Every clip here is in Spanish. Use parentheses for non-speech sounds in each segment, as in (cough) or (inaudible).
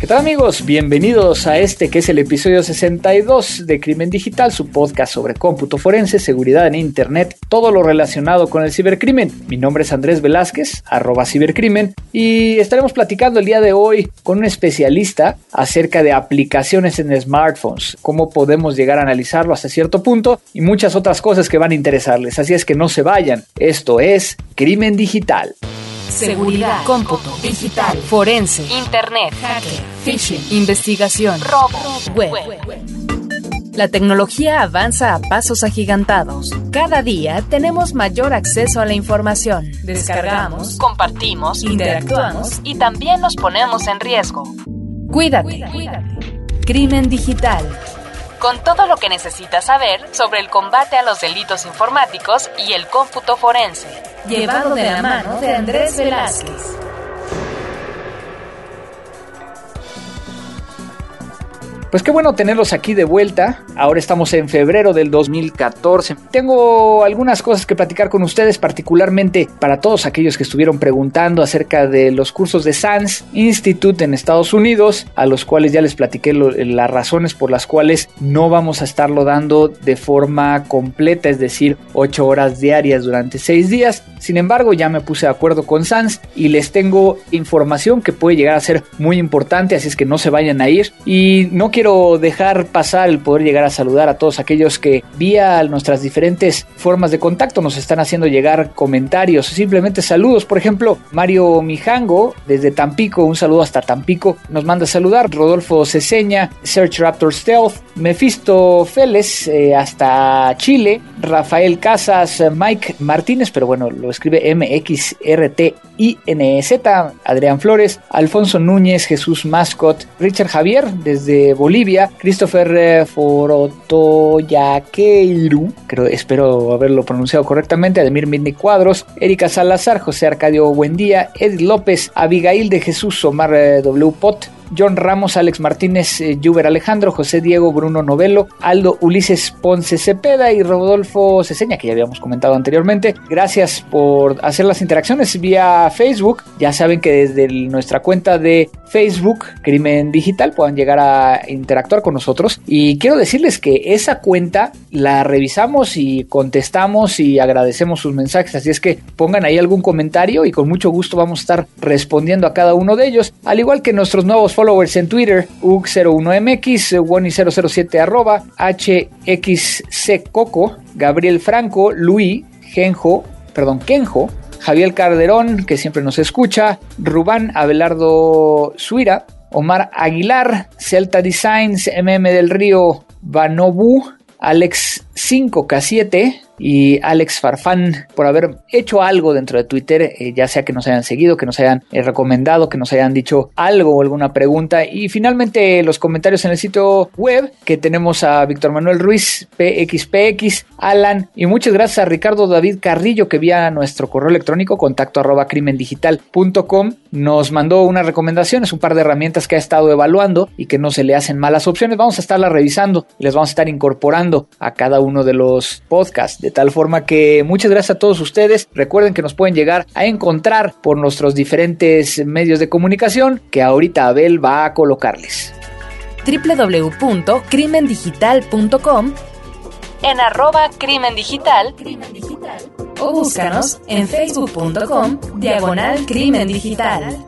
¿Qué tal amigos? Bienvenidos a este que es el episodio 62 de Crimen Digital, su podcast sobre cómputo forense, seguridad en Internet, todo lo relacionado con el cibercrimen. Mi nombre es Andrés Velázquez, arroba cibercrimen, y estaremos platicando el día de hoy con un especialista acerca de aplicaciones en smartphones, cómo podemos llegar a analizarlo hasta cierto punto y muchas otras cosas que van a interesarles. Así es que no se vayan. Esto es Crimen Digital. Seguridad, cómputo, digital, forense, internet, hacker, phishing, investigación, robo, web. La tecnología avanza a pasos agigantados. Cada día tenemos mayor acceso a la información. Descargamos, compartimos, interactuamos y también nos ponemos en riesgo. Cuídate. Crimen digital. Con todo lo que necesitas saber sobre el combate a los delitos informáticos y el cómputo forense llevado de la mano de Andrés Velázquez. Pues qué bueno tenerlos aquí de vuelta. Ahora estamos en febrero del 2014. Tengo algunas cosas que platicar con ustedes, particularmente para todos aquellos que estuvieron preguntando acerca de los cursos de SANS Institute en Estados Unidos, a los cuales ya les platiqué las razones por las cuales no vamos a estarlo dando de forma completa, es decir, 8 horas diarias durante 6 días. Sin embargo, ya me puse de acuerdo con SANS y les tengo información que puede llegar a ser muy importante, así es que no se vayan a ir. Y no quiero quiero dejar pasar el poder llegar a saludar a todos aquellos que vía nuestras diferentes formas de contacto nos están haciendo llegar comentarios, simplemente saludos. Por ejemplo, Mario Mijango desde Tampico, un saludo hasta Tampico, nos manda a saludar. Rodolfo Ceseña, Search Raptor Stealth, Mephisto Félez eh, hasta Chile, Rafael Casas, Mike Martínez, pero bueno, lo escribe M-X-R-T-I-N-E-Z, Adrián Flores, Alfonso Núñez, Jesús Mascot, Richard Javier desde Bolivia Bolivia, Christopher eh, Forotoyaqueiru, creo, espero haberlo pronunciado correctamente, Ademir Midney Cuadros, Erika Salazar, José Arcadio Buendía, Edith López, Abigail de Jesús, Omar eh, W. Pot, John Ramos, Alex Martínez, eh, Alejandro, José Diego, Bruno Novelo, Aldo Ulises Ponce Cepeda y Rodolfo Ceseña, que ya habíamos comentado anteriormente. Gracias por hacer las interacciones vía Facebook. Ya saben que desde nuestra cuenta de Facebook, Crimen Digital, puedan llegar a interactuar con nosotros. Y quiero decirles que esa cuenta la revisamos y contestamos y agradecemos sus mensajes. Así es que pongan ahí algún comentario y con mucho gusto vamos a estar respondiendo a cada uno de ellos. Al igual que nuestros nuevos followers en Twitter, UG01MX, Wony007 arroba, HXCCoco, Gabriel Franco, Luis, Genjo, perdón, Kenjo, Javier Calderón, que siempre nos escucha, Rubán Abelardo Suira, Omar Aguilar, Celta Designs, MM del Río, Banobu, Alex 5K7, y Alex Farfán por haber hecho algo dentro de Twitter, eh, ya sea que nos hayan seguido, que nos hayan eh, recomendado, que nos hayan dicho algo o alguna pregunta. Y finalmente los comentarios en el sitio web que tenemos a Víctor Manuel Ruiz, PXPX, Alan y muchas gracias a Ricardo David Carrillo que vía nuestro correo electrónico contacto arroba crimendigital.com nos mandó unas recomendaciones, un par de herramientas que ha estado evaluando y que no se le hacen malas opciones. Vamos a estarlas revisando y les vamos a estar incorporando a cada uno de los podcasts. Tal forma que muchas gracias a todos ustedes. Recuerden que nos pueden llegar a encontrar por nuestros diferentes medios de comunicación que ahorita Abel va a colocarles www.crimendigital.com en arroba crimen digital o búscanos en facebook.com diagonal crimen digital.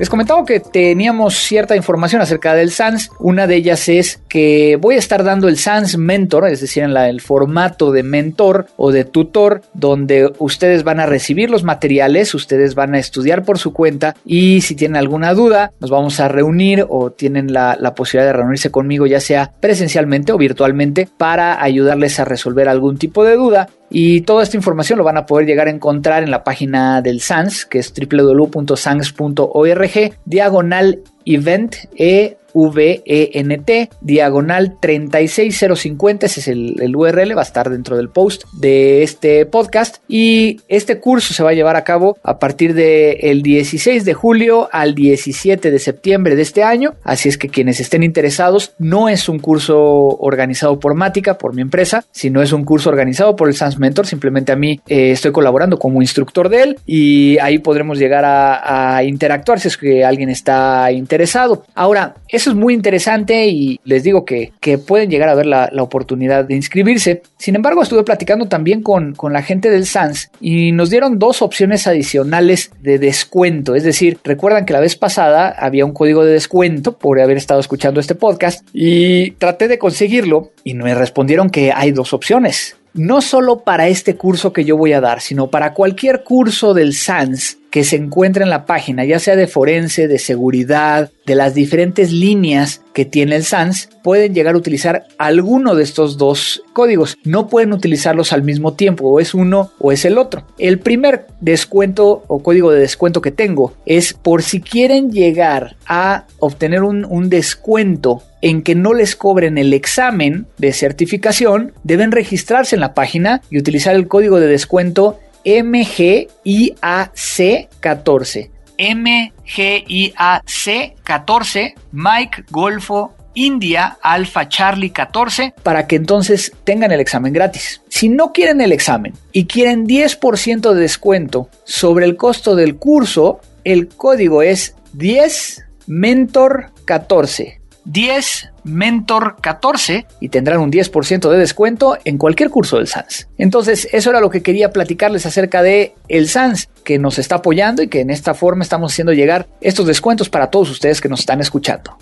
Les comentaba que teníamos cierta información acerca del SANS. Una de ellas es que voy a estar dando el SANS Mentor, es decir, en el formato de mentor o de tutor, donde ustedes van a recibir los materiales, ustedes van a estudiar por su cuenta y si tienen alguna duda, nos vamos a reunir o tienen la, la posibilidad de reunirse conmigo, ya sea presencialmente o virtualmente, para ayudarles a resolver algún tipo de duda. Y toda esta información lo van a poder llegar a encontrar en la página del SANS, que es www.sans.org, diagonal event, E V-E-N-T, diagonal 36050, ese es el, URL, va a estar dentro del post de este podcast. Y este curso se va a llevar a cabo a partir del 16 de julio al 17 de septiembre de este año. Así es que quienes estén interesados, no es un curso organizado por Mática, por mi empresa, sino es un curso organizado por el Sans Mentor. Simplemente a mí eh, estoy colaborando como instructor de él y ahí podremos llegar a, interactuar si es que alguien está interesado. Ahora, eso es muy interesante y les digo que, pueden llegar a ver la, oportunidad de inscribirse. Sin embargo, estuve platicando también con, con la gente del SANS y nos dieron dos opciones adicionales de descuento. Es decir, recuerdan que la vez pasada había un código de descuento por haber estado escuchando este podcast y traté de conseguirlo y me respondieron que hay dos opciones no solo para este curso que yo voy a dar, sino para cualquier curso del SANS que se encuentre en la página, ya sea de forense, de seguridad, de las diferentes líneas que tiene el SANS, pueden llegar a utilizar alguno de estos dos códigos. No pueden utilizarlos al mismo tiempo, o es uno o es el otro. El primer descuento o código de descuento que tengo es por si quieren llegar a obtener un, un descuento en que no les cobren el examen de certificación, deben registrarse en la página y utilizar el código de descuento MGIAC14. MGIAC14, Mike Golfo India Alpha Charlie 14 para que entonces tengan el examen gratis. Si no quieren el examen y quieren 10% de descuento sobre el costo del curso, el código es 10 Mentor 14. 10 Mentor 14 y tendrán un 10% de descuento en cualquier curso del SANS. Entonces, eso era lo que quería platicarles acerca de el SANS que nos está apoyando y que en esta forma estamos haciendo llegar estos descuentos para todos ustedes que nos están escuchando.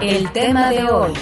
El tema de hoy.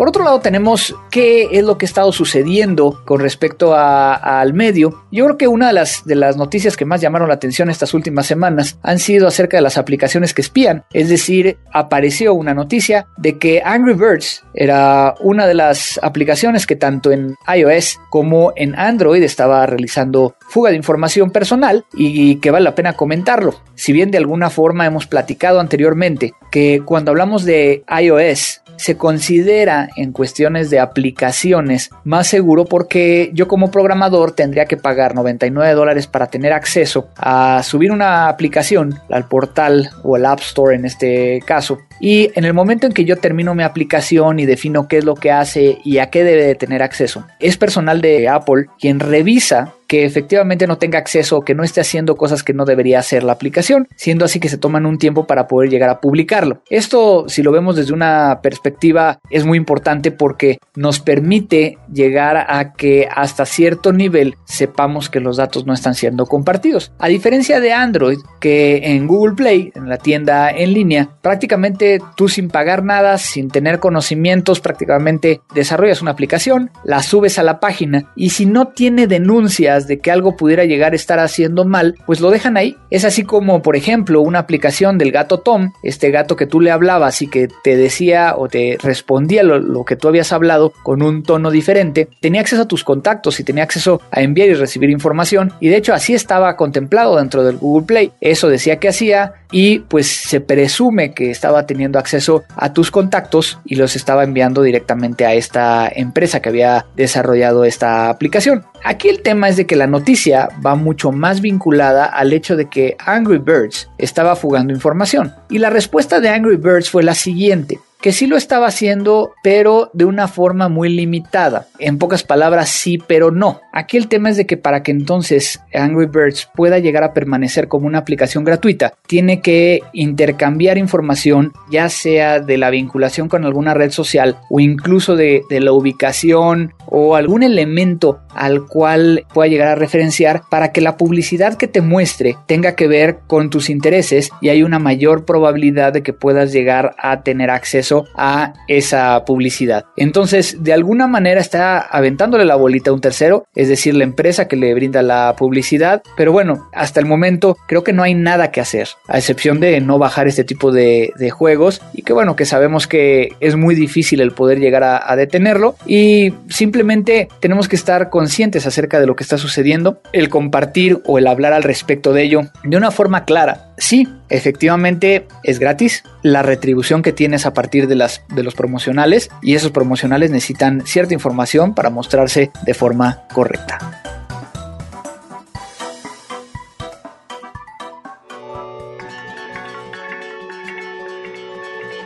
Por otro lado, tenemos qué es lo que ha estado sucediendo con respecto al medio. Yo creo que una de las, noticias que más llamaron la atención estas últimas semanas han sido acerca de las aplicaciones que espían. Es decir, apareció una noticia de que Angry Birds era una de las aplicaciones que tanto en iOS como en Android estaba realizando fuga de información personal y que vale la pena comentarlo. Si bien de alguna forma hemos platicado anteriormente que cuando hablamos de iOS se considera en cuestiones de aplicaciones más seguro porque yo como programador tendría que pagar 99 dólares para tener acceso a subir una aplicación al portal o al App Store en este caso. Y en el momento en que yo termino mi aplicación y defino qué es lo que hace y a qué debe de tener acceso, es personal de Apple quien revisa que efectivamente no tenga acceso o que no esté haciendo cosas que no debería hacer la aplicación, siendo así que se toman un tiempo para poder llegar a publicarlo. Esto, si lo vemos desde una perspectiva, es muy importante porque nos permite llegar a que hasta cierto nivel sepamos que los datos no están siendo compartidos. A diferencia de Android, que en Google Play, en la tienda en línea, prácticamente tú sin pagar nada, sin tener conocimientos, prácticamente desarrollas una aplicación, la subes a la página y si no tiene denuncias, de que algo pudiera llegar a estar haciendo mal, pues lo dejan ahí. Es así como, por ejemplo, una aplicación del gato Tom, este gato que tú le hablabas y que te decía o te respondía lo, que tú habías hablado con un tono diferente, tenía acceso a tus contactos y tenía acceso a enviar y recibir información. Y de hecho así estaba contemplado dentro del Google Play. Eso decía que hacía y pues se presume que estaba teniendo acceso a tus contactos y los estaba enviando directamente a esta empresa que había desarrollado esta aplicación. Aquí el tema es de que la noticia va mucho más vinculada al hecho de que Angry Birds estaba fugando información. Y la respuesta de Angry Birds fue la siguiente que sí lo estaba haciendo, pero de una forma muy limitada. En pocas palabras, sí, pero no. Aquí el tema es de que para que entonces Angry Birds pueda llegar a permanecer como una aplicación gratuita, tiene que intercambiar información, ya sea de la vinculación con alguna red social o incluso de, de la ubicación o algún elemento al cual pueda llegar a referenciar para que la publicidad que te muestre tenga que ver con tus intereses y hay una mayor probabilidad de que puedas llegar a tener acceso a esa publicidad. Entonces, de alguna manera está aventándole la bolita a un tercero, es decir, la empresa que le brinda la publicidad. Pero bueno, hasta el momento creo que no hay nada que hacer, a excepción de no bajar este tipo de, juegos y que bueno, que sabemos que es muy difícil el poder llegar a detenerlo y simplemente tenemos que estar conscientes acerca de lo que está sucediendo, el compartir o el hablar al respecto de ello de una forma clara. Sí, efectivamente es gratis la retribución que tienes a partir de, las, de los promocionales y esos promocionales necesitan cierta información para mostrarse de forma correcta.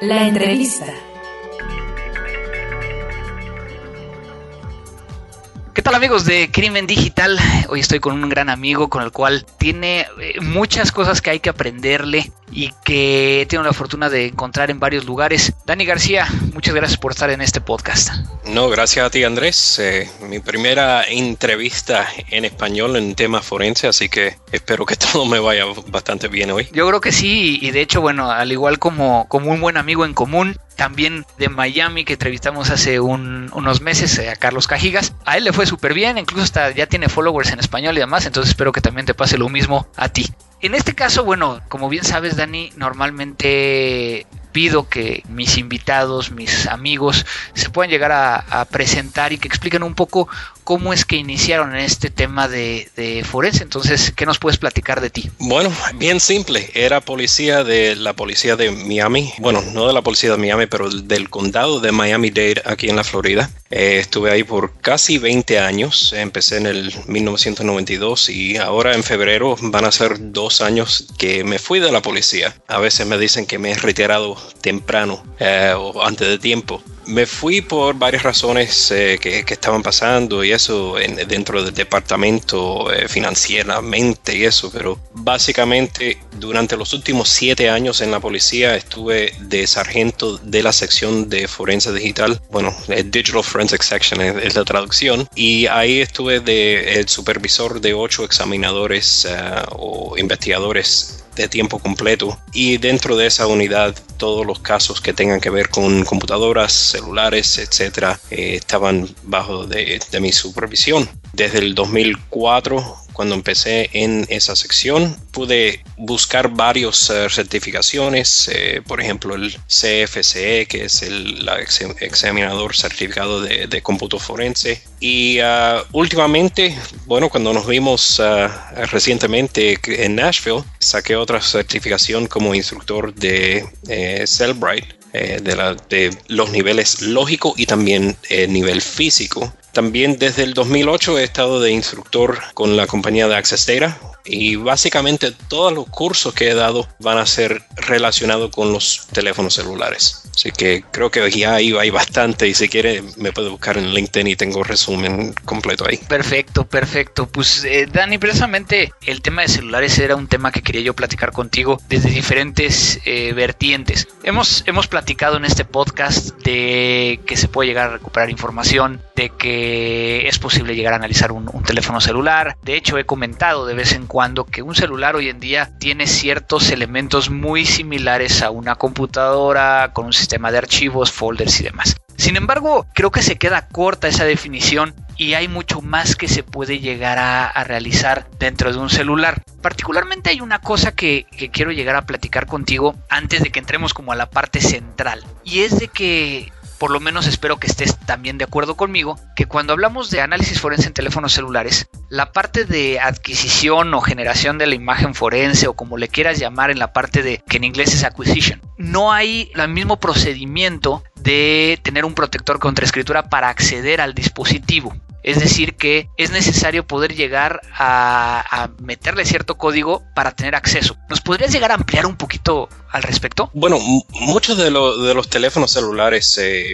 La entrevista. ¿Qué tal amigos de Crimen Digital? Hoy estoy con un gran amigo con el cual tiene eh, muchas cosas que hay que aprenderle y que tiene la fortuna de encontrar en varios lugares. Dani García, muchas gracias por estar en este podcast. No, gracias a ti Andrés. Eh, mi primera entrevista en español en tema forense, así que espero que (laughs) todo me vaya bastante bien hoy. Yo creo que sí, y de hecho, bueno, al igual como, como un buen amigo en común, también de Miami que entrevistamos hace unos meses eh, a Carlos Cajigas. A él le fue súper bien, incluso hasta ya tiene followers en español y demás, entonces espero que también te pase lo mismo a ti. En este caso, bueno, como bien sabes, Dani, normalmente pido que mis invitados, mis amigos, se puedan llegar a, presentar y que expliquen un poco cómo es que iniciaron en este tema de, forense. Entonces, ¿qué nos puedes platicar de ti? Bueno, bien simple. Era policía de la policía de Miami. Bueno, no de la policía de Miami, pero del condado de Miami-Dade, aquí en la Florida. Eh, estuve ahí por casi 20 años. Empecé en el 1992 y ahora en febrero van a ser dos años que me fui de la policía. A veces me dicen que me he retirado temprano eh, o antes de tiempo. Me fui por varias razones eh, que, estaban pasando y eso dentro del departamento eh, financieramente y eso, pero básicamente durante los últimos siete años en la policía estuve de sargento de la sección de forense digital, bueno, Digital Forensic Section es, la traducción, y ahí estuve de el supervisor de ocho examinadores eh, o investigadores de tiempo completo y dentro de esa unidad todos los casos que tengan que ver con computadoras, celulares, etcétera, eh, estaban bajo de, de mi supervisión. Desde el 2004 cuando empecé en esa sección pude buscar varias eh, certificaciones, eh, por ejemplo el CFCE, que es el examinador certificado de, de cómputo forense. Y ah, últimamente, bueno, cuando nos vimos ah, recientemente en Nashville, saqué otra certificación como instructor de eh, Cellbrite. de, la, de, los niveles lógico y también nivel físico. También desde el 2008 he estado de instructor con la compañía de Access Data y básicamente todos los cursos que he dado van a ser relacionados con los teléfonos celulares. Así que creo que ya ahí hay bastante y si quiere me puede buscar en LinkedIn y tengo resumen completo ahí. Perfecto, perfecto. Pues eh, Dani, precisamente el tema de celulares era un tema que quería yo platicar contigo desde diferentes eh, vertientes. Hemos, hemos platicado en este podcast de que se puede llegar a recuperar información, de que es posible llegar a analizar un, un teléfono celular. De hecho, he comentado de vez en cuando que un celular hoy en día tiene ciertos elementos muy similares a una computadora con un sistema de archivos, folders y demás. Sin embargo, creo que se queda corta esa definición y hay mucho más que se puede llegar a, realizar dentro de un celular. Particularmente hay una cosa que, que, quiero llegar a platicar contigo antes de que entremos como a la parte central y es de que por lo menos espero que estés también de acuerdo conmigo, que cuando hablamos de análisis forense en teléfonos celulares, la parte de adquisición o generación de la imagen forense o como le quieras llamar en la parte de que en inglés es acquisition, no hay el mismo procedimiento de tener un protector contra escritura para acceder al dispositivo. Es decir, que es necesario poder llegar a, meterle cierto código para tener acceso. ¿Nos podrías llegar a ampliar un poquito al respecto? Bueno, muchos de, de los teléfonos celulares eh,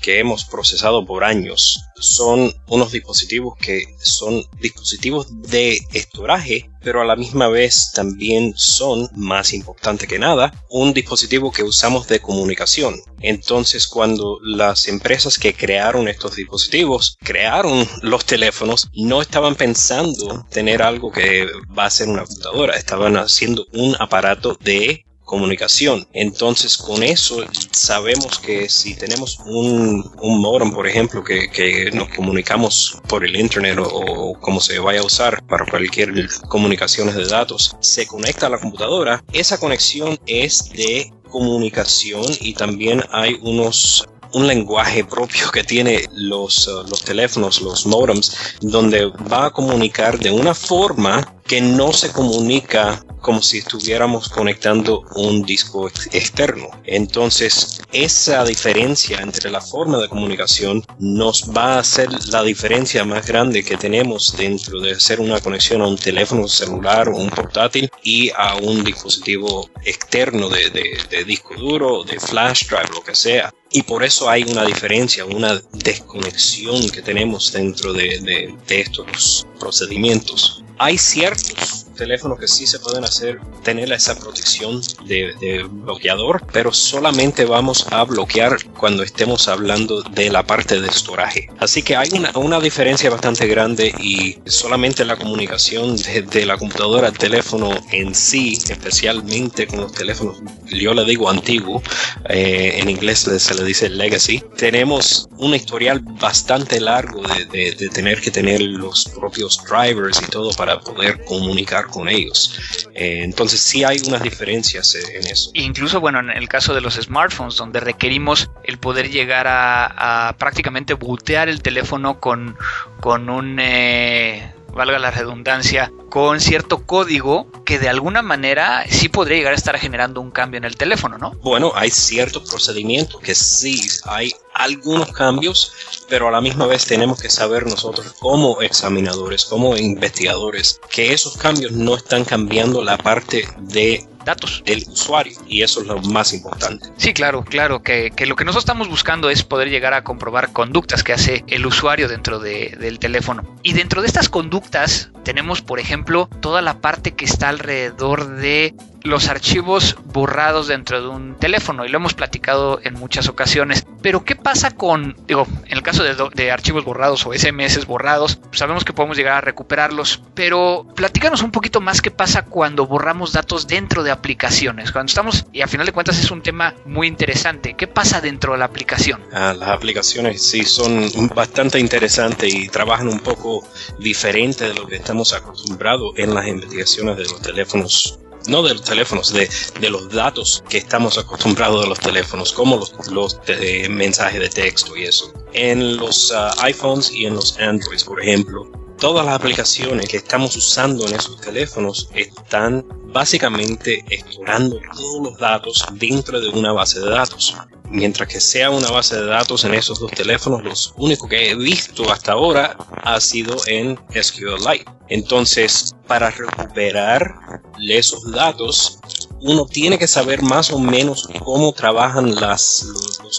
que hemos procesado por años son unos dispositivos que son dispositivos de estoraje, pero a la misma vez también son, más importante que nada, un dispositivo que usamos de comunicación. Entonces, cuando las empresas que crearon estos dispositivos crearon los teléfonos, no estaban pensando tener algo que va a ser una computadora, estaban haciendo un aparato de comunicación. Entonces, con eso sabemos que si tenemos un, un modem, por ejemplo, que, que, nos comunicamos por el internet o, como se vaya a usar para cualquier comunicaciones de datos, se conecta a la computadora, esa conexión es de comunicación y también hay unos un lenguaje propio que tiene los, uh, los teléfonos, los modems, donde va a comunicar de una forma que no se comunica como si estuviéramos conectando un disco externo. Entonces, esa diferencia entre la forma de comunicación nos va a hacer la diferencia más grande que tenemos dentro de hacer una conexión a un teléfono celular o un portátil y a un dispositivo externo de, disco duro, de flash drive, lo que sea. Y por eso hay una diferencia, una desconexión que tenemos dentro de, de, de estos procedimientos. Hay ciertos teléfonos que sí se pueden hacer, tener esa protección de, bloqueador, pero solamente vamos a bloquear cuando estemos hablando de la parte de estoraje. Así que hay una, una diferencia bastante grande y solamente la comunicación de, la computadora al teléfono en sí, especialmente con los teléfonos, yo le digo antiguo, eh, en inglés se le dice legacy, tenemos un historial bastante largo de, de tener que tener los propios drivers y todo para poder comunicar con ellos. Eh, entonces sí hay unas diferencias eh, en eso. Incluso, bueno, en el caso de los smartphones, donde requerimos el poder llegar a, prácticamente bootear el teléfono con, con un... Eh, valga la redundancia, con cierto código que de alguna manera sí podría llegar a estar generando un cambio en el teléfono, ¿no? Bueno, hay ciertos procedimientos que sí hay algunos cambios, pero a la misma vez tenemos que saber nosotros como examinadores, como investigadores, que esos cambios no están cambiando la parte de datos del usuario y eso es lo más importante. Sí, claro, claro, que, lo que nosotros estamos buscando es poder llegar a comprobar conductas que hace el usuario dentro del teléfono. Y dentro de estas conductas tenemos, por ejemplo, toda la parte que está alrededor de los archivos borrados dentro de un teléfono y lo hemos platicado en muchas ocasiones. Pero ¿qué pasa con, digo, en el caso de, archivos borrados o SMS borrados, sabemos que podemos llegar a recuperarlos, pero platícanos un poquito más qué pasa cuando borramos datos dentro de aplicaciones, cuando estamos, y a final de cuentas es un tema muy interesante, ¿qué pasa dentro de la aplicación? Ah, las aplicaciones sí son bastante interesantes y trabajan un poco diferente de lo que estamos acostumbrados en las investigaciones de los teléfonos no de los teléfonos, de, de, los datos que estamos acostumbrados de los teléfonos, como los, los mensajes de texto y eso. En los ah, iPhones y en los Androids, por ejemplo, todas las aplicaciones que estamos usando en esos teléfonos están básicamente explorando todos los datos dentro de una base de datos. Mientras que sea una base de datos en esos dos teléfonos, lo único que he visto hasta ahora ha sido en SQLite. Entonces, para recuperar esos datos, uno tiene que saber más o menos cómo trabajan las,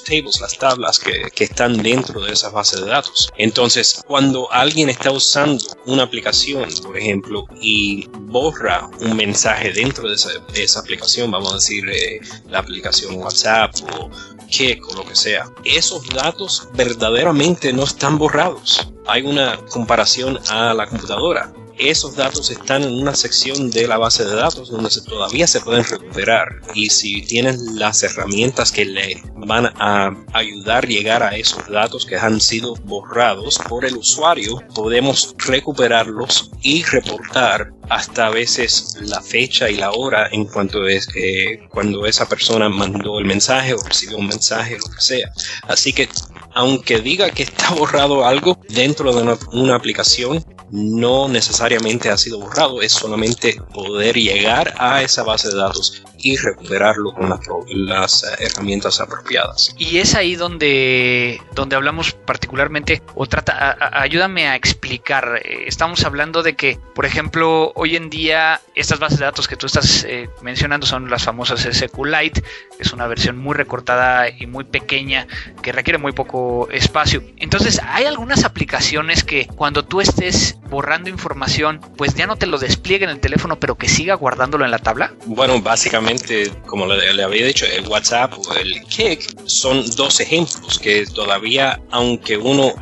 tables, las tablas que, están dentro de esa base de datos. Entonces, cuando alguien está usando una aplicación, por ejemplo, y borra un mensaje dentro de esa, aplicación, vamos a decir eh, la aplicación WhatsApp o Kik o lo que sea, esos datos verdaderamente no están borrados. Hay una comparación a la computadora esos datos están en una sección de la base de datos donde todavía se pueden recuperar y si tienen las herramientas que le van a ayudar a llegar a esos datos que han sido borrados por el usuario, podemos recuperarlos y reportar hasta a veces la fecha y la hora en cuanto es eh, cuando esa persona mandó el mensaje o recibió un mensaje, lo que sea. Así que aunque diga que está borrado algo dentro de una, una aplicación, no necesariamente ha sido borrado, es solamente poder llegar a esa base de datos y recuperarlo con las, eh, herramientas apropiadas. Y es ahí donde, donde hablamos particularmente, o trata, ayúdame a explicar, eh, estamos hablando de que, por ejemplo, hoy en día estas bases de datos que tú estás eh, mencionando son las famosas SQLite, que es una versión muy recortada y muy pequeña que requiere muy poco espacio. Entonces, hay algunas aplicaciones que cuando tú estés borrando información, pues ya no te lo despliegue en el teléfono, pero que siga guardándolo en la tabla? Bueno, básicamente, como le, había dicho, el WhatsApp o el Kik son dos ejemplos que todavía, aunque uno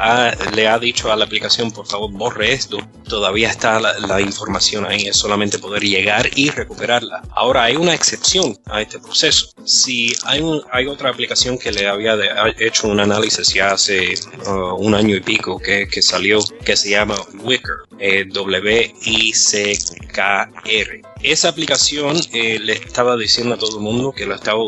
le ha dicho a la aplicación, por favor, borre esto, todavía está la, información ahí, es solamente poder llegar y recuperarla. Ahora, hay una excepción a este proceso. Si hay, hay otra aplicación que le había hecho un análisis ya hace uh, un año y pico que, salió, que se llama Wicker, eh, W-I-C-K-R. Esa aplicación eh, le estaba diciendo a todo el mundo que la, estaba,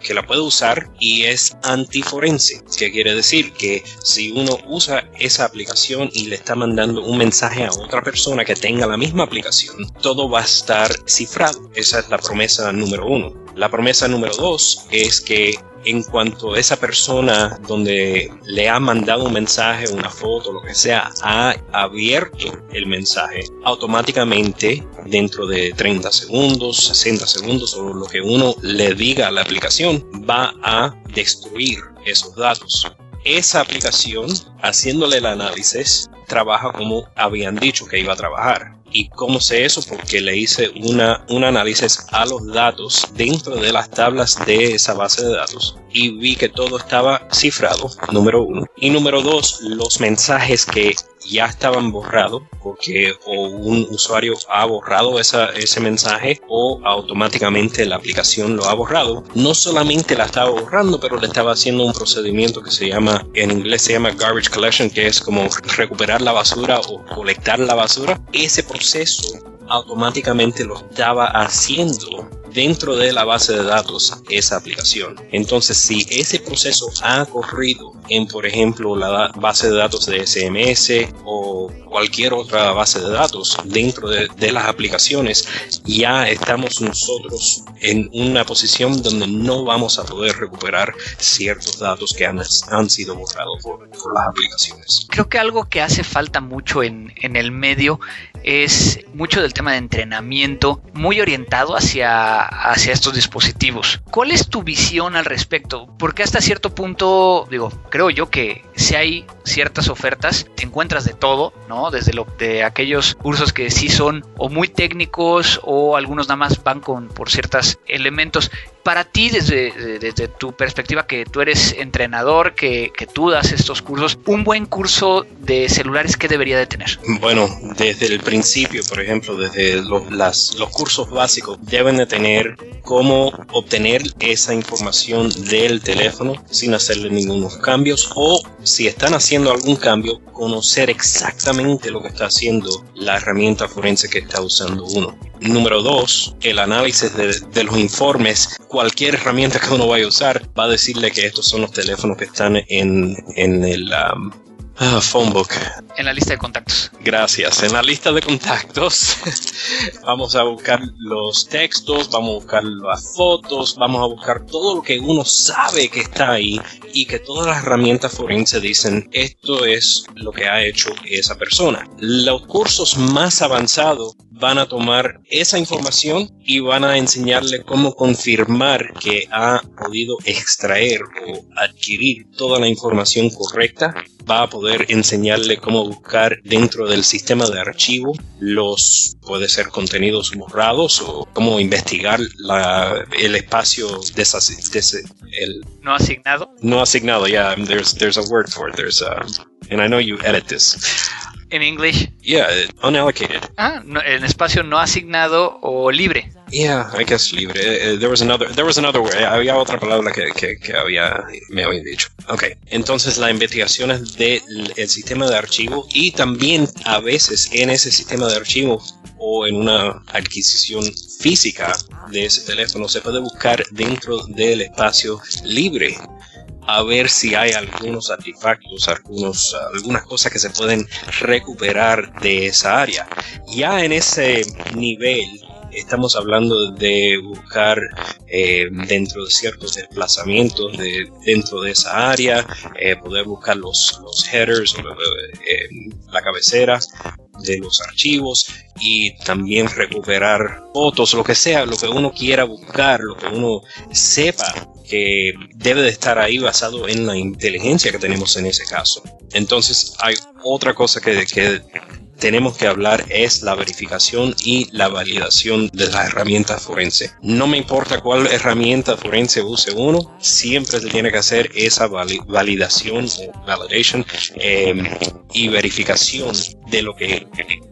que, la puede usar y es antiforense, que quiere decir que si uno usa esa aplicación y le está mandando un mensaje a otra persona que tenga la misma aplicación, todo va a estar cifrado. Esa es la promesa número uno. La promesa número dos es que en cuanto esa persona donde le ha mandado un mensaje, una foto, lo que sea, ha abierto el mensaje, automáticamente dentro de 30 segundos, 60 segundos o lo que uno le diga a la aplicación, va a destruir esos datos. Esa aplicación, haciéndole el análisis, trabaja como habían dicho que iba a trabajar. ¿Y cómo sé eso? Porque le hice una, un análisis a los datos dentro de las tablas de esa base de datos y vi que todo estaba cifrado, número uno. Y número dos, los mensajes que ya estaban borrados porque o un usuario ha borrado ese mensaje o automáticamente la aplicación lo ha borrado. No solamente la estaba borrando, pero le estaba haciendo un procedimiento que se llama, en inglés se llama garbage collection, que es como recuperar la basura o colectar la basura. Ese proceso automáticamente lo estaba haciendo dentro de la base de datos esa aplicación. Entonces, si ese proceso ha corrido en, por ejemplo, la base de datos de SMS o cualquier otra base de datos dentro de, las aplicaciones, ya estamos nosotros en una posición donde no vamos a poder recuperar ciertos datos que han, han sido borrados por, las aplicaciones. Creo que algo que hace falta mucho en, en el medio es mucho del tema de entrenamiento muy orientado hacia hacia estos dispositivos. ¿Cuál es tu visión al respecto? Porque hasta cierto punto, digo, creo yo que si hay ciertas ofertas, te encuentras de todo, ¿no? Desde lo de aquellos cursos que sí son o muy técnicos o algunos nada más van con por ciertos elementos para ti, desde, desde, tu perspectiva, que tú eres entrenador, que, que, tú das estos cursos, un buen curso de celulares, ¿qué debería de tener? Bueno, desde el principio, por ejemplo, desde los, los cursos básicos, deben de tener cómo obtener esa información del teléfono sin hacerle ningunos cambios o si están haciendo algún cambio, conocer exactamente lo que está haciendo la herramienta forense que está usando uno. Número dos, el análisis de, los informes. Cualquier herramienta que uno vaya a usar va a decirle que estos son los teléfonos que están en, en el, um, Ah, phonebook. En la lista de contactos. Gracias. En la lista de contactos (laughs) vamos a buscar los textos, vamos a buscar las fotos, vamos a buscar todo lo que uno sabe que está ahí y que todas las herramientas forenses dicen esto es lo que ha hecho esa persona. Los cursos más avanzados van a tomar esa información y van a enseñarle cómo confirmar que ha podido extraer o adquirir toda la información correcta. Va a poder enseñarle cómo buscar dentro del sistema de archivo los, puede ser contenidos borrados o cómo investigar el espacio de, el, no asignado. No asignado, yeah, there's, there's a word for it. There's a, and I know you edit this en English? Yeah, unallocated. Ah, no, en espacio no asignado o libre. Yeah, I guess libre. Uh, there was another, there was another word. Había otra palabra que, había, me habían dicho. Ok, entonces la investigación es del sistema de archivo y también a veces en ese sistema de archivo o en una adquisición física de ese teléfono se puede buscar dentro del espacio libre a ver si hay algunos artefactos, algunos, algunas cosas que se pueden recuperar de esa área. Ya en ese nivel estamos hablando de buscar eh, dentro de ciertos desplazamientos de, dentro de esa área, eh, poder buscar los, headers, eh, la cabecera de los archivos y también recuperar fotos, lo que sea, lo que uno quiera buscar, lo que uno sepa que debe de estar ahí basado en la inteligencia que tenemos en ese caso. Entonces hay otra cosa que tenemos que hablar es la verificación y la validación de las herramientas forense. No me importa cuál herramienta forense use uno, siempre se tiene que hacer esa validación o validation em, y verificación de lo que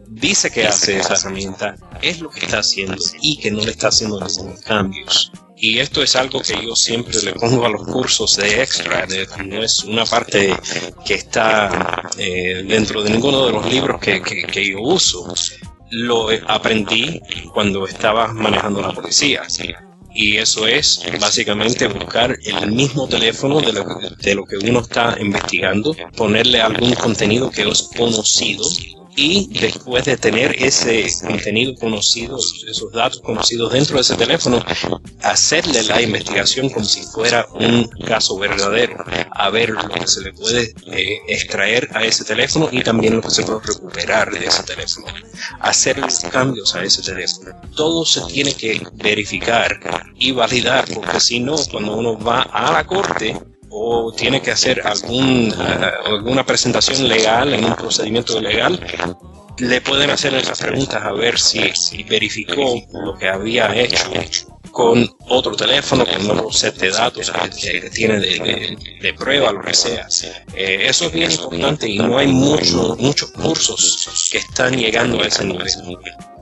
dice que hace esa herramienta, es lo que está haciendo y que no le está haciendo ningún cambios. Y esto es algo que yo siempre le pongo a los cursos de extra, no es una parte que está eh, dentro de ninguno de los libros que, que, yo uso. Lo aprendí cuando estaba manejando la policía. Y eso es básicamente buscar el mismo teléfono de lo, de lo que uno está investigando, ponerle algún contenido que es conocido y después de tener ese contenido conocido, esos datos conocidos dentro de ese teléfono, hacerle la investigación como si fuera un caso verdadero, a ver lo que se le puede eh, extraer a ese teléfono y también lo que se puede recuperar de ese teléfono, hacer cambios a ese teléfono. Todo se tiene que verificar y validar, porque si no, cuando uno va a la corte, o tiene que hacer eh, alguna presentación legal en un procedimiento legal, le pueden hacer esas preguntas a ver si, si verificó lo que había hecho con otro teléfono, con otro set de datos que, tiene de, prueba, lo que sea. Eh, eso es bien importante y no hay mucho, muchos cursos que están llegando a ese nivel.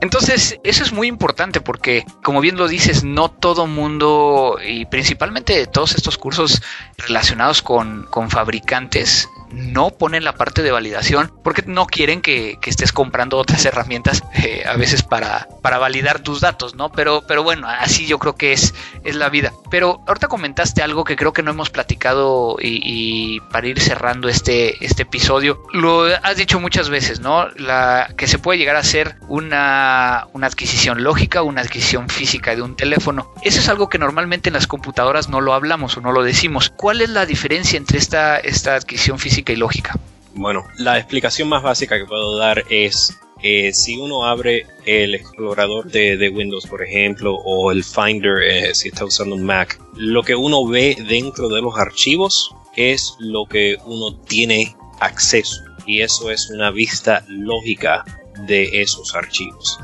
Entonces, eso es muy importante porque, como bien lo dices, no todo mundo, y principalmente todos estos cursos relacionados con, con fabricantes, no ponen la parte de validación porque no quieren que, estés comprando otras herramientas eh, a veces para, para validar tus datos, ¿no? Pero, pero bueno, así yo creo que es, es la vida. Pero ahorita comentaste algo que creo que no hemos platicado y, para ir cerrando este, este episodio, lo has dicho muchas veces, ¿no? La, que se puede llegar a ser una, una adquisición lógica, una adquisición física de un teléfono. Eso es algo que normalmente en las computadoras no lo hablamos o no lo decimos. ¿Cuál es la diferencia entre esta, esta adquisición física y lógica? Bueno, la explicación más básica que puedo dar es eh, si uno abre el explorador de, Windows, por ejemplo, o el Finder eh, si está usando un Mac, lo que uno ve dentro de los archivos es lo que uno tiene acceso y eso es una vista lógica de esos archivos.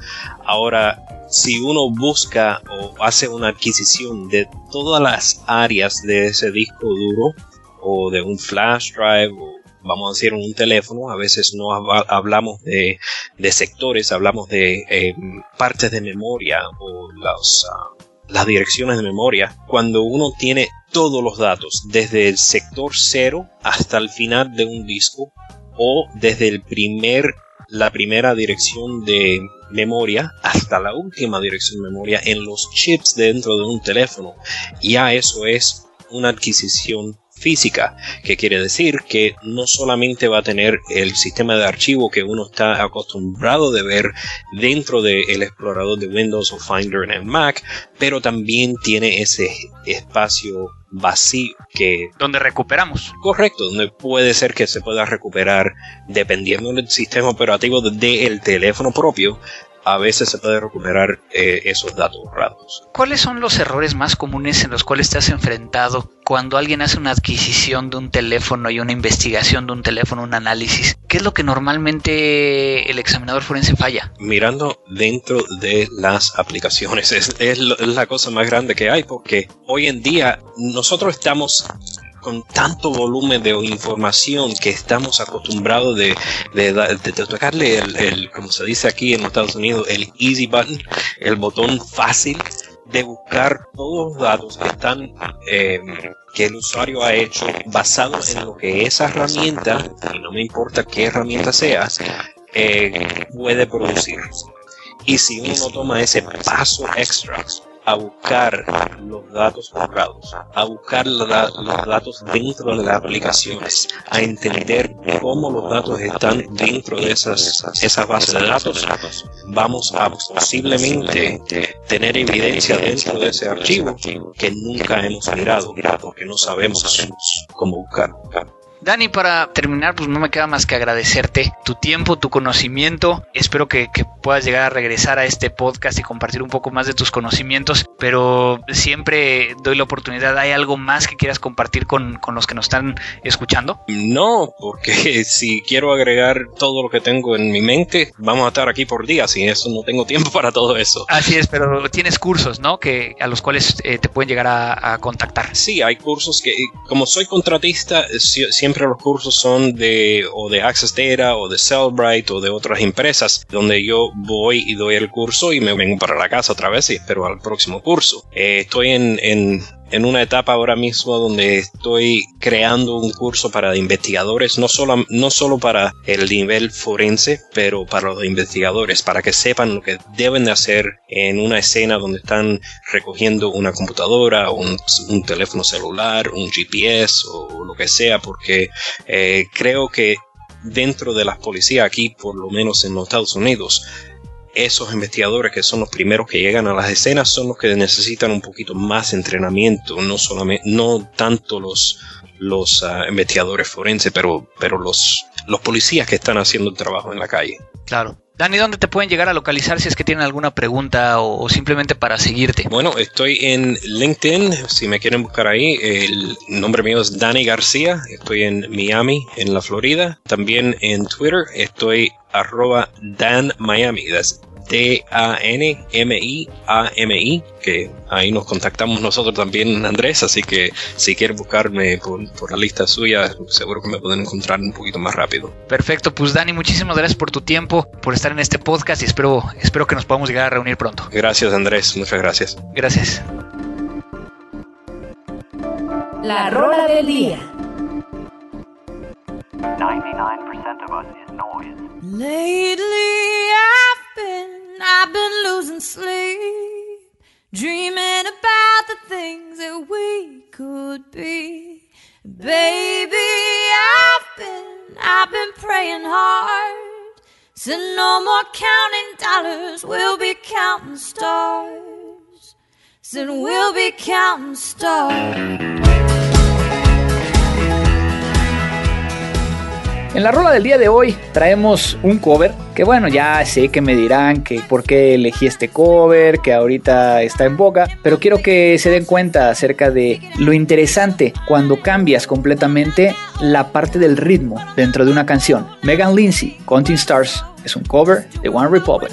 Ahora, si uno busca o hace una adquisición de todas las áreas de ese disco duro o de un flash drive o vamos a decir, un teléfono, a veces no hablamos de, sectores, hablamos de eh, partes de memoria o ah, las direcciones de memoria. Cuando uno tiene todos los datos, desde el sector cero hasta el final de un disco, o desde el primer, la primera dirección de memoria hasta la última dirección de memoria en los chips dentro de un teléfono, ya eso es una adquisición física, que quiere decir que no solamente va a tener el sistema de archivo que uno está acostumbrado de ver dentro del explorador de Windows o Finder en el Mac, pero también tiene ese espacio vacío que donde recuperamos. Correcto donde puede ser que se pueda recuperar dependiendo del sistema operativo del teléfono propio a veces se puede recuperar eh, esos datos borrados. ¿Cuáles son los errores más comunes en los cuales te has enfrentado cuando alguien hace una adquisición de un teléfono y una investigación de un teléfono, un análisis? ¿Qué es lo que normalmente el examinador forense falla? Mirando dentro de las aplicaciones, (laughs) es la cosa más grande que hay porque hoy en día nosotros estamos con tanto volumen de información que estamos acostumbrados de, tocarle el, como se dice aquí en Estados Unidos, el easy button, el botón fácil de buscar todos los datos que están eh, que el usuario ha hecho basado en lo que esa herramienta, y no me importa qué herramienta sea, eh, puede producir. Y si uno toma ese paso extra a buscar los datos borrados, a buscar los datos dentro de las aplicaciones, a entender cómo los datos están dentro de esas, esas bases de datos, vamos a posiblemente tener evidencia dentro de ese archivo que nunca hemos mirado porque no sabemos cómo buscar. Dani, para terminar, pues no me queda más que agradecerte tu tiempo, tu conocimiento. Espero que, puedas llegar a regresar a este podcast y compartir un poco más de tus conocimientos, pero siempre doy la oportunidad. ¿Hay algo más que quieras compartir con, los que nos están escuchando? No, porque (laughs) si quiero agregar todo lo que tengo en mi mente, vamos a estar aquí por días y eso no tengo tiempo para todo eso. Así es, pero tienes cursos, ¿no? Que a los cuales eh, te pueden llegar a, a, contactar. Sí, hay cursos que, como soy contratista, siempre los cursos son de o de Access Data o de Cellbrite o de otras empresas donde yo voy y doy el curso y me vengo para la casa otra vez y espero al próximo curso. Eh, estoy en en una etapa ahora mismo donde estoy creando un curso para investigadores, no solo, no solo para el nivel forense, pero para los investigadores, para que sepan lo que deben de hacer en una escena donde están recogiendo una computadora, un, teléfono celular, un GPS o lo que sea, porque eh, creo que dentro de las policías aquí, por lo menos en los Estados Unidos, esos investigadores que son los primeros que llegan a las escenas son los que necesitan un poquito más entrenamiento, no solamente, no tanto los, los ah, investigadores forenses, pero, pero los, los policías que están haciendo el trabajo en la calle. Claro. Dani, ¿dónde te pueden llegar a localizar si es que tienen alguna pregunta o, simplemente para seguirte? Bueno, estoy en LinkedIn, si me quieren buscar ahí. El nombre mío es Dani García, estoy en Miami, en la Florida. También en Twitter estoy arroba Dan Miami, D-A-N-M-I-A-M-I, que ahí nos contactamos nosotros también, Andrés, así que si quieren buscarme por, la lista suya, seguro que me pueden encontrar un poquito más rápido. Perfecto, pues Dani, muchísimas gracias por tu tiempo, por estar en este podcast y espero, espero que nos podamos llegar a reunir pronto. Gracias, Andrés, muchas gracias. Gracias. La rola del día. 99% of us is noise. Lately I've been, I've been losing sleep, dreaming about the things that we could be. Baby, I've been, I've been praying hard. So no more counting dollars, we'll be counting stars. Said we'll be counting stars. En la rola del día de hoy traemos un cover que bueno, ya sé que me dirán que por qué elegí este cover, que ahorita está en boca, pero quiero que se den cuenta acerca de lo interesante cuando cambias completamente la parte del ritmo dentro de una canción. Megan Lindsay, Counting Stars, es un cover de One Republic.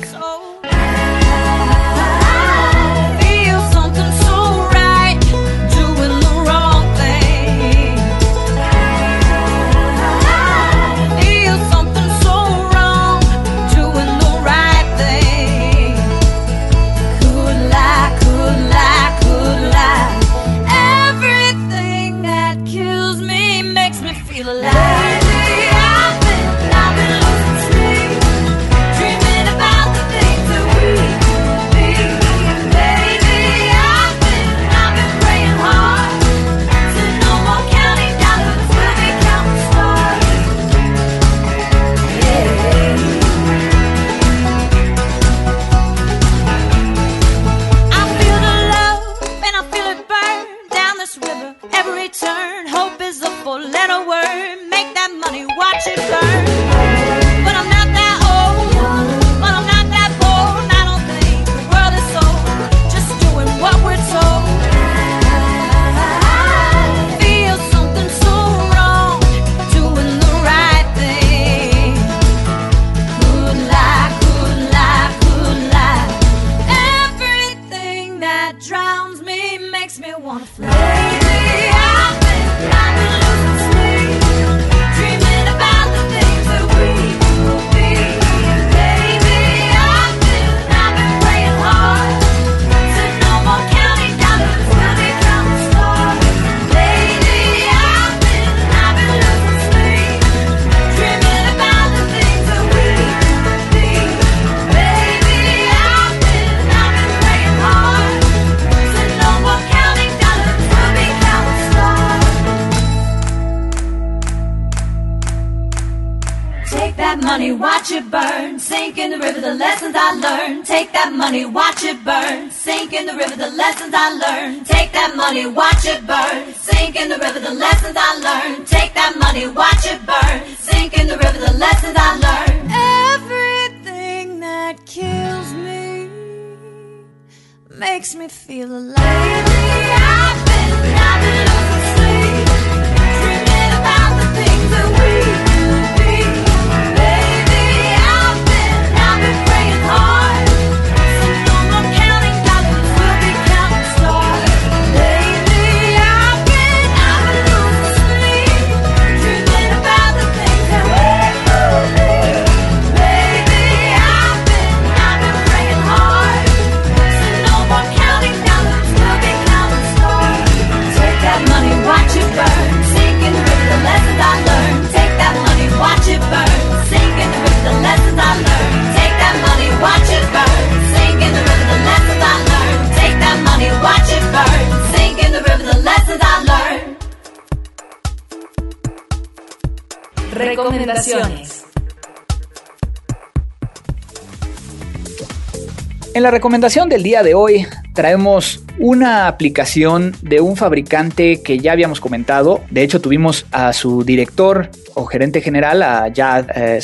En la recomendación del día de hoy traemos una aplicación de un fabricante que ya habíamos comentado. De hecho, tuvimos a su director o gerente general, a Jad eh,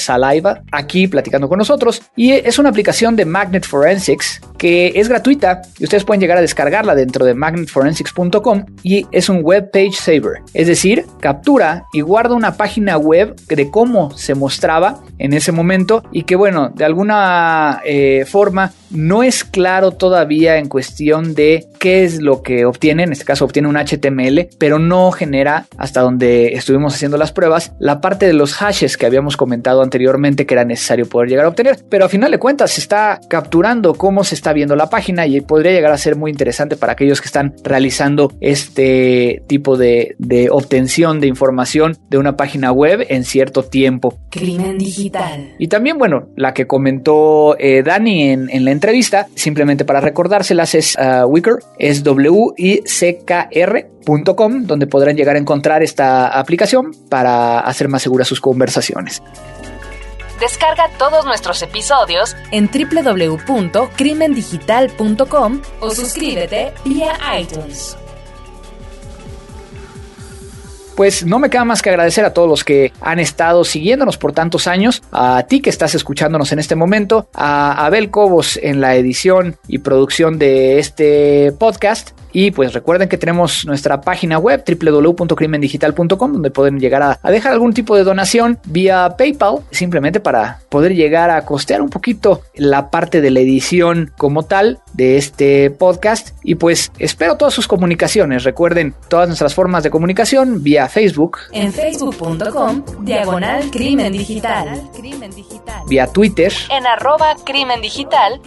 aquí platicando con nosotros. Y es una aplicación de Magnet Forensics que es gratuita y ustedes pueden llegar a descargarla dentro de magnetforensics.com y es un web page saver. Es decir, captura y guarda una página web de cómo se mostraba en ese momento y que bueno, de alguna eh, forma no es claro todavía en cuestión de qué es lo que obtiene, en este caso obtiene un HTML, pero no genera, hasta donde estuvimos haciendo las pruebas, la parte de los hashes que habíamos comentado anteriormente que era necesario poder llegar a obtener. Pero a final de cuentas se está capturando cómo se está viendo la página y podría llegar a ser muy interesante para aquellos que están realizando este tipo de, obtención de información de una página web en cierto tiempo. Crimen digital. Y también, bueno, la que comentó eh, Dani en, en la entrevista, simplemente para recordárselas, es uh, Wicker, es W-I-C-K-R.com, donde podrán llegar a encontrar esta aplicación para hacer más seguras sus conversaciones. Descarga todos nuestros episodios en www.crimendigital.com o suscríbete vía iTunes pues no me queda más que agradecer a todos los que han estado siguiéndonos por tantos años, a ti que estás escuchándonos en este momento, a Abel Cobos en la edición y producción de este podcast y pues recuerden que tenemos nuestra página web www.crimendigital.com donde pueden llegar a, dejar algún tipo de donación vía PayPal, simplemente para poder llegar a costear un poquito la parte de la edición como tal de este podcast. Y pues espero todas sus comunicaciones. Recuerden todas nuestras formas de comunicación vía Facebook. En facebook.com, diagonal crimen digital. Vía Twitter. En arroba crimen digital.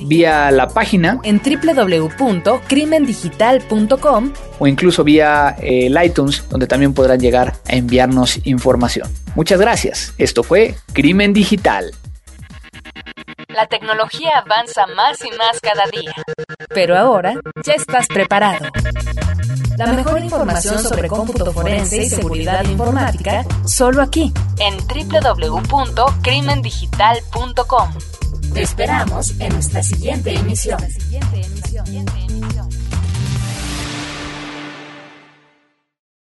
Vía la página. En www.crimendigital crimendigital.com o incluso vía eh, el iTunes, donde también podrán llegar a enviarnos información. Muchas gracias. Esto fue Crimen Digital. La tecnología avanza más y más cada día. Pero ahora ya estás preparado. La mejor información sobre cómputo forense y seguridad informática solo aquí en www.crimendigital.com. Te esperamos en nuestra siguiente emisión. Siguiente emisión.